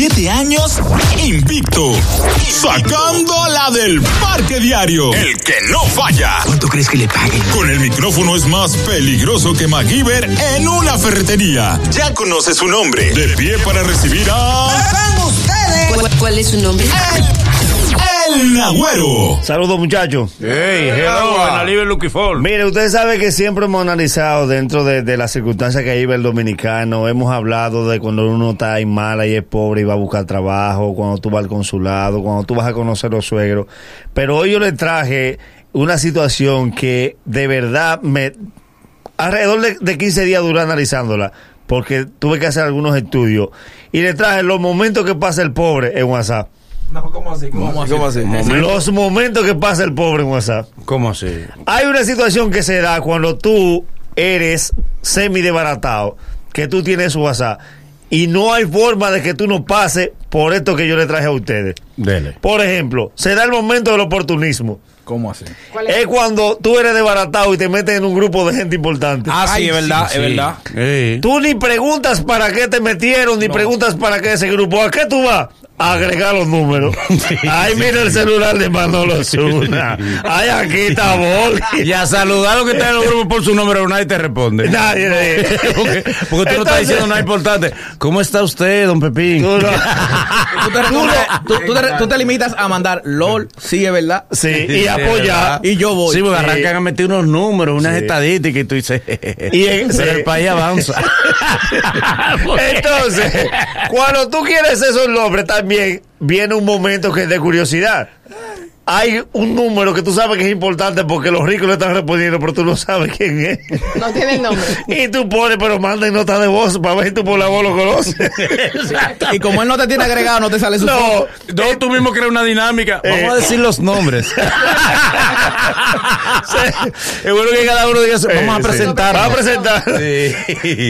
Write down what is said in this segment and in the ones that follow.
siete años invicto. Sacando la del parque diario. El que no falla. ¿Cuánto crees que le paguen? Con el micrófono es más peligroso que MacGyver en una ferretería. Ya conoce su nombre. De pie para recibir a. ¿Cuál, cuál es su nombre? El. Saludos muchachos. Hey, hello. Mire, ustedes saben que siempre hemos analizado dentro de, de las circunstancias que vive el dominicano, hemos hablado de cuando uno está ahí mala y es pobre y va a buscar trabajo, cuando tú vas al consulado, cuando tú vas a conocer a los suegros. Pero hoy yo le traje una situación que de verdad me... Alrededor de, de 15 días duré analizándola, porque tuve que hacer algunos estudios. Y le traje los momentos que pasa el pobre en WhatsApp. ¿Cómo así? ¿Cómo así? Los momentos que pasa el pobre en WhatsApp. ¿Cómo así? Hay una situación que se da cuando tú eres semi desbaratado, que tú tienes WhatsApp, y no hay forma de que tú no pases por esto que yo le traje a ustedes. Dele. Por ejemplo, se da el momento del oportunismo. ¿Cómo así? Es cuando tú eres desbaratado y te metes en un grupo de gente importante. Ah, sí, es verdad, es verdad. Tú ni preguntas para qué te metieron, ni preguntas para qué ese grupo. ¿A qué tú vas? Agregar los números. Ay, mira el celular de Manolo Zuna. Ay, aquí está Volky. Y a saludar a los que están en el grupo por su número, nadie te responde. Nadie. porque, porque tú no estás diciendo nada importante. ¿Cómo está usted, don Pepín? Tú no- Tú te, recomiendas- tú- tú te- tú te limitas a mandar LOL, sí es verdad. Sí, y apoyar. Y yo voy. Sí, porque Sí. arrancan a meter unos números, unas Sí. estadísticas y tú dices, Y en- pero sí. el país avanza. Entonces, cuando tú quieres esos nombres también, viene un momento que es de curiosidad. Hay un número que tú sabes que es importante porque los ricos le están respondiendo, pero tú no sabes quién es. No tiene el nombre. Y tú pones, pero manda nota de voz para ver si tú por la voz lo conoces. Y como él no te tiene agregado, no te sale su No, No, tú mismo creas una dinámica. Eh. Vamos a decir los nombres. es bueno que cada uno diga, su- vamos a Sí. presentar. Vamos a presentar. Sí.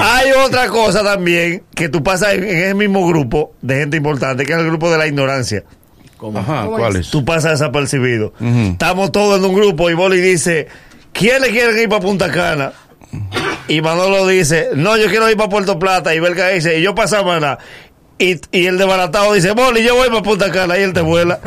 Hay otra cosa también que tú pasas en, en ese mismo grupo de gente importante, que es el grupo de la ignorancia. Ajá, ¿cuál es? Tú pasas desapercibido. Estamos todos en un grupo y Boli dice, ¿quién le quiere ir para Punta Cana? Y Manolo dice, no, yo quiero ir para Puerto Plata. Y Belga dice, y yo para Samaná. Y, y el desbaratado dice, Boli, yo voy para Punta Cana. Y él te vuela.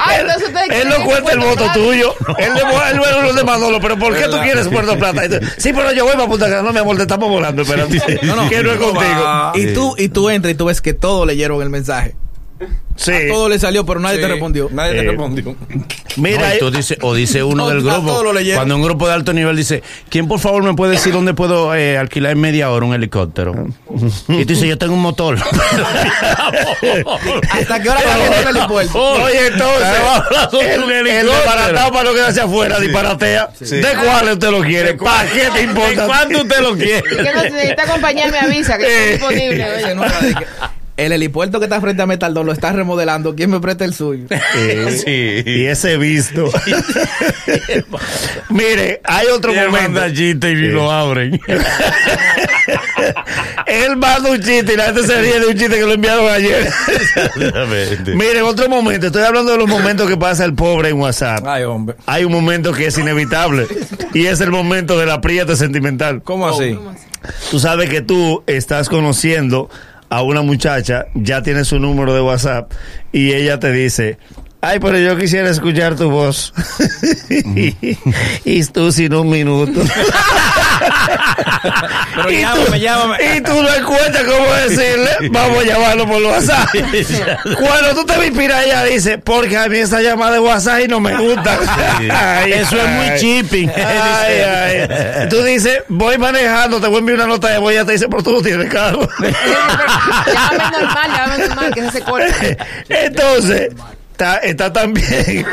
Ay, ustedes él no cuenta el voto Plata. tuyo. Él le vuela de Manolo. Pero ¿por qué tú quieres Puerto Plata? Sí, pero yo voy para Punta Cana. No, mi amor, te estamos volando. Espérate. No, no. Que no es contigo. Y tú, y tú entras y tú ves que todos leyeron el mensaje. Sí. Todo le salió, pero nadie te respondió. Nadie te Eh, respondió. Mira, No, y hay- tú dices, o dice uno No, del a grupo, cuando un grupo de alto nivel dice, ¿quién por favor me puede decir dónde puedo eh, alquilar en media hora un helicóptero? Y tú dices, yo tengo un motor. ¿Hasta qué hora viene el helipuerto? Oye, entonces, el, un el helicóptero. desbaratado para no quedarse afuera, disparatea. ¿De cuál usted lo quiere? ¿Para qué te importa? ¿De cuánto usted lo quiere? Que no se necesita acompañar, me avisa que Eh. está disponible. oye. Que El helipuerto que está frente a Metaldón lo está remodelando. ¿Quién me presta el suyo? Sí. Y ese visto. Mire, hay otro Y él momento. manda chiste y lo abren. Él manda un chiste y la gente se ríe de un chiste que lo enviaron ayer. Mire, otro momento. Estoy hablando de los momentos que pasa el pobre en WhatsApp. Ay, hombre. Hay un momento que es inevitable y es el momento del apriete sentimental. ¿Cómo así? Tú sabes que tú estás conociendo a una muchacha, ya tienes su número de WhatsApp y ella te dice, ay, pero yo quisiera escuchar tu voz. y tú sin un minuto. Pero y, llámame, tú, llámame. y tú no encuentras cómo decirle, vamos a llamarlo por WhatsApp. Cuando tú te inspiras, ella dice, porque a mí esa llamada de WhatsApp y no me gusta. Ay, Eso es muy chipping. Ay, ay. Tú dices, voy manejando, te voy a enviar una nota de voz, ella te dice, pero tú no tienes carro. Llámame normal, llámame normal, que se corto. Entonces, está, está también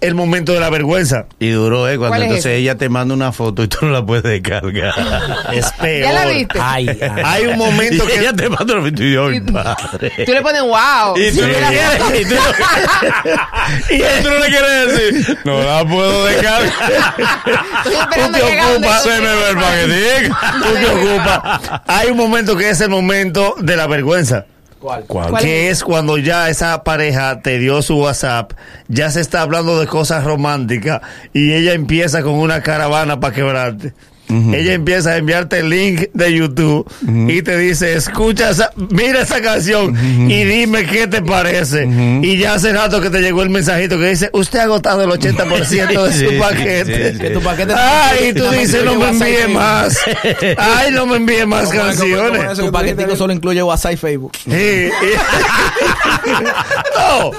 el momento de la vergüenza. Y duró, ¿eh? Cuando ¿Cuál es entonces ese? ella te manda una foto y tú no la puedes descargar. Es peor. ¿Ya la viste? Ay, ay. Hay un momento Y que ella te manda una foto y yo, padre. Tú le pones wow. Y tú, Sube la foto. y tú no- y tú no le quieres decir, no la puedo descargar. Tú te ocupas. Se me ve el paquetín. tú te ocupas. Hay un momento que es el momento de la vergüenza. ¿Cuál? ¿Cuál? ¿Cuál que es cuando ya esa pareja te dio su WhatsApp, ya se está hablando de cosas románticas y ella empieza con una caravana para quebrarte. Ella empieza a enviarte el link de YouTube y te dice, escucha, esa, mira esa canción y dime qué te parece. Y ya hace rato que te llegó el mensajito que dice, usted ha agotado el 80% de su Sí, paquete. sí, sí. Que tu paquete Ay, tú dices, no me envíe más. Ay, no me envíe más ¿Cómo es, cómo es, cómo canciones. es? Tu paquetico solo incluye WhatsApp y Facebook. Sí, y- No,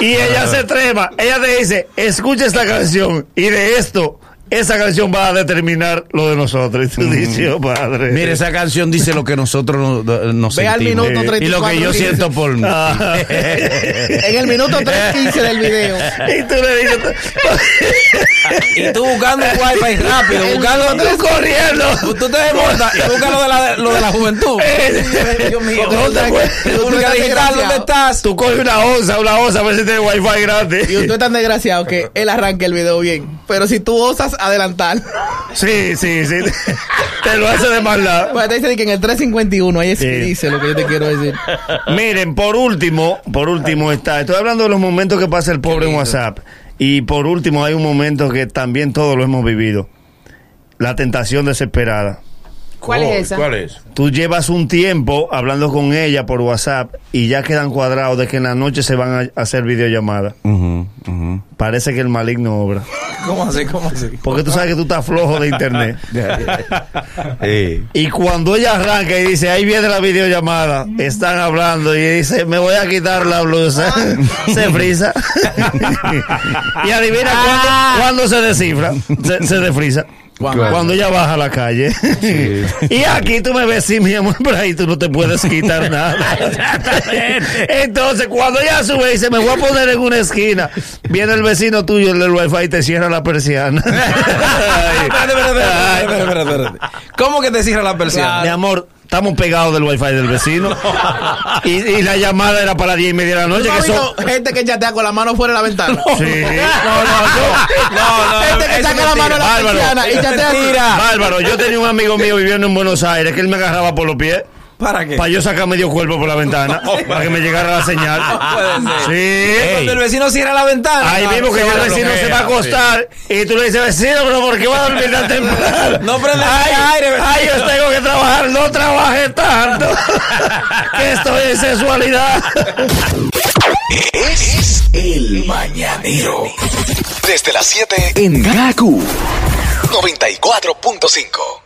y ella se trema, ella te dice, escucha esta canción y de esto, esa canción va a determinar lo de nosotros. Y tú dices, oh, padre. Mire, esa canción dice lo que nosotros nos, nos Ve al sentimos. minuto y lo que 34, yo siento por mí. Ah. En el minuto 3.15 del video. y tú le dices, Y tú buscando un wifi rápido, buscando. tú corriendo. Tú te desmontas y buscas lo de la, lo de la juventud. Dios mío. República Digital, ¿dónde estás? Tú coges una onza, una onza, a ver si tienes wifi gratis. Y usted es tan desgraciado que él arranca el video bien. Pero si tú osas adelantar, Sí, sí, sí. Te lo hace de maldad. pues te dice que en el 351 ahí es que Sí. dice lo que yo te quiero decir. Miren, por último, por último está, estoy hablando de los momentos que pasa el pobre en WhatsApp. Y por último hay un momento que también todos lo hemos vivido. La tentación desesperada. ¿Cuál Oh, es esa? ¿Cuál es? Tú llevas un tiempo hablando con ella por WhatsApp y ya quedan cuadrados de que en la noche se van a hacer videollamadas. Ujú, ujú. Parece que el maligno obra. ¿Cómo así? ¿Cómo así? Porque tú sabes que tú estás flojo de internet. Sí. Y cuando ella arranca y dice, ahí viene la videollamada, están hablando y dice, me voy a quitar la blusa, se frisa. y adivina cuándo, cuándo se descifra, se, se desfrisa. Cuando- Cuando ella baja a la calle. y aquí tú me ves, sí, mi amor, pero ahí tú no te puedes quitar nada. Entonces, cuando ella sube y dice, me voy a poner en una esquina, viene el vecino tuyo, el del wifi, y te cierra la persiana. Ay. Espérate, espérate. ¿Cómo que te cierra la persiana? Mi amor, estamos pegados del wifi del vecino. y, y la llamada era para las 10 y media de la ¿Tú noche. Que son... gente que chatea con la mano fuera de la ventana? Sí. No, no, no. No, no, gente que saca la mano de la persiana y chatea. Bárbaro, yo tenía un amigo mío viviendo en Buenos Aires que él me agarraba por los pies ¿Para qué? para yo sacar medio cuerpo por la ventana para que me llegara la señal. puede ser. Sí. Cuando el vecino cierra la ventana. Ahí mismo que ya el vecino se va a acostar y tú le dices, vecino, pero ¿por qué va a dormir tan temprano? No prende el ay, aire, vecino. ay, yo tengo que trabajar, no trabaje tanto, que estoy en sensualidad. Es el mañanero. Desde las 7 en Gaku 94.5.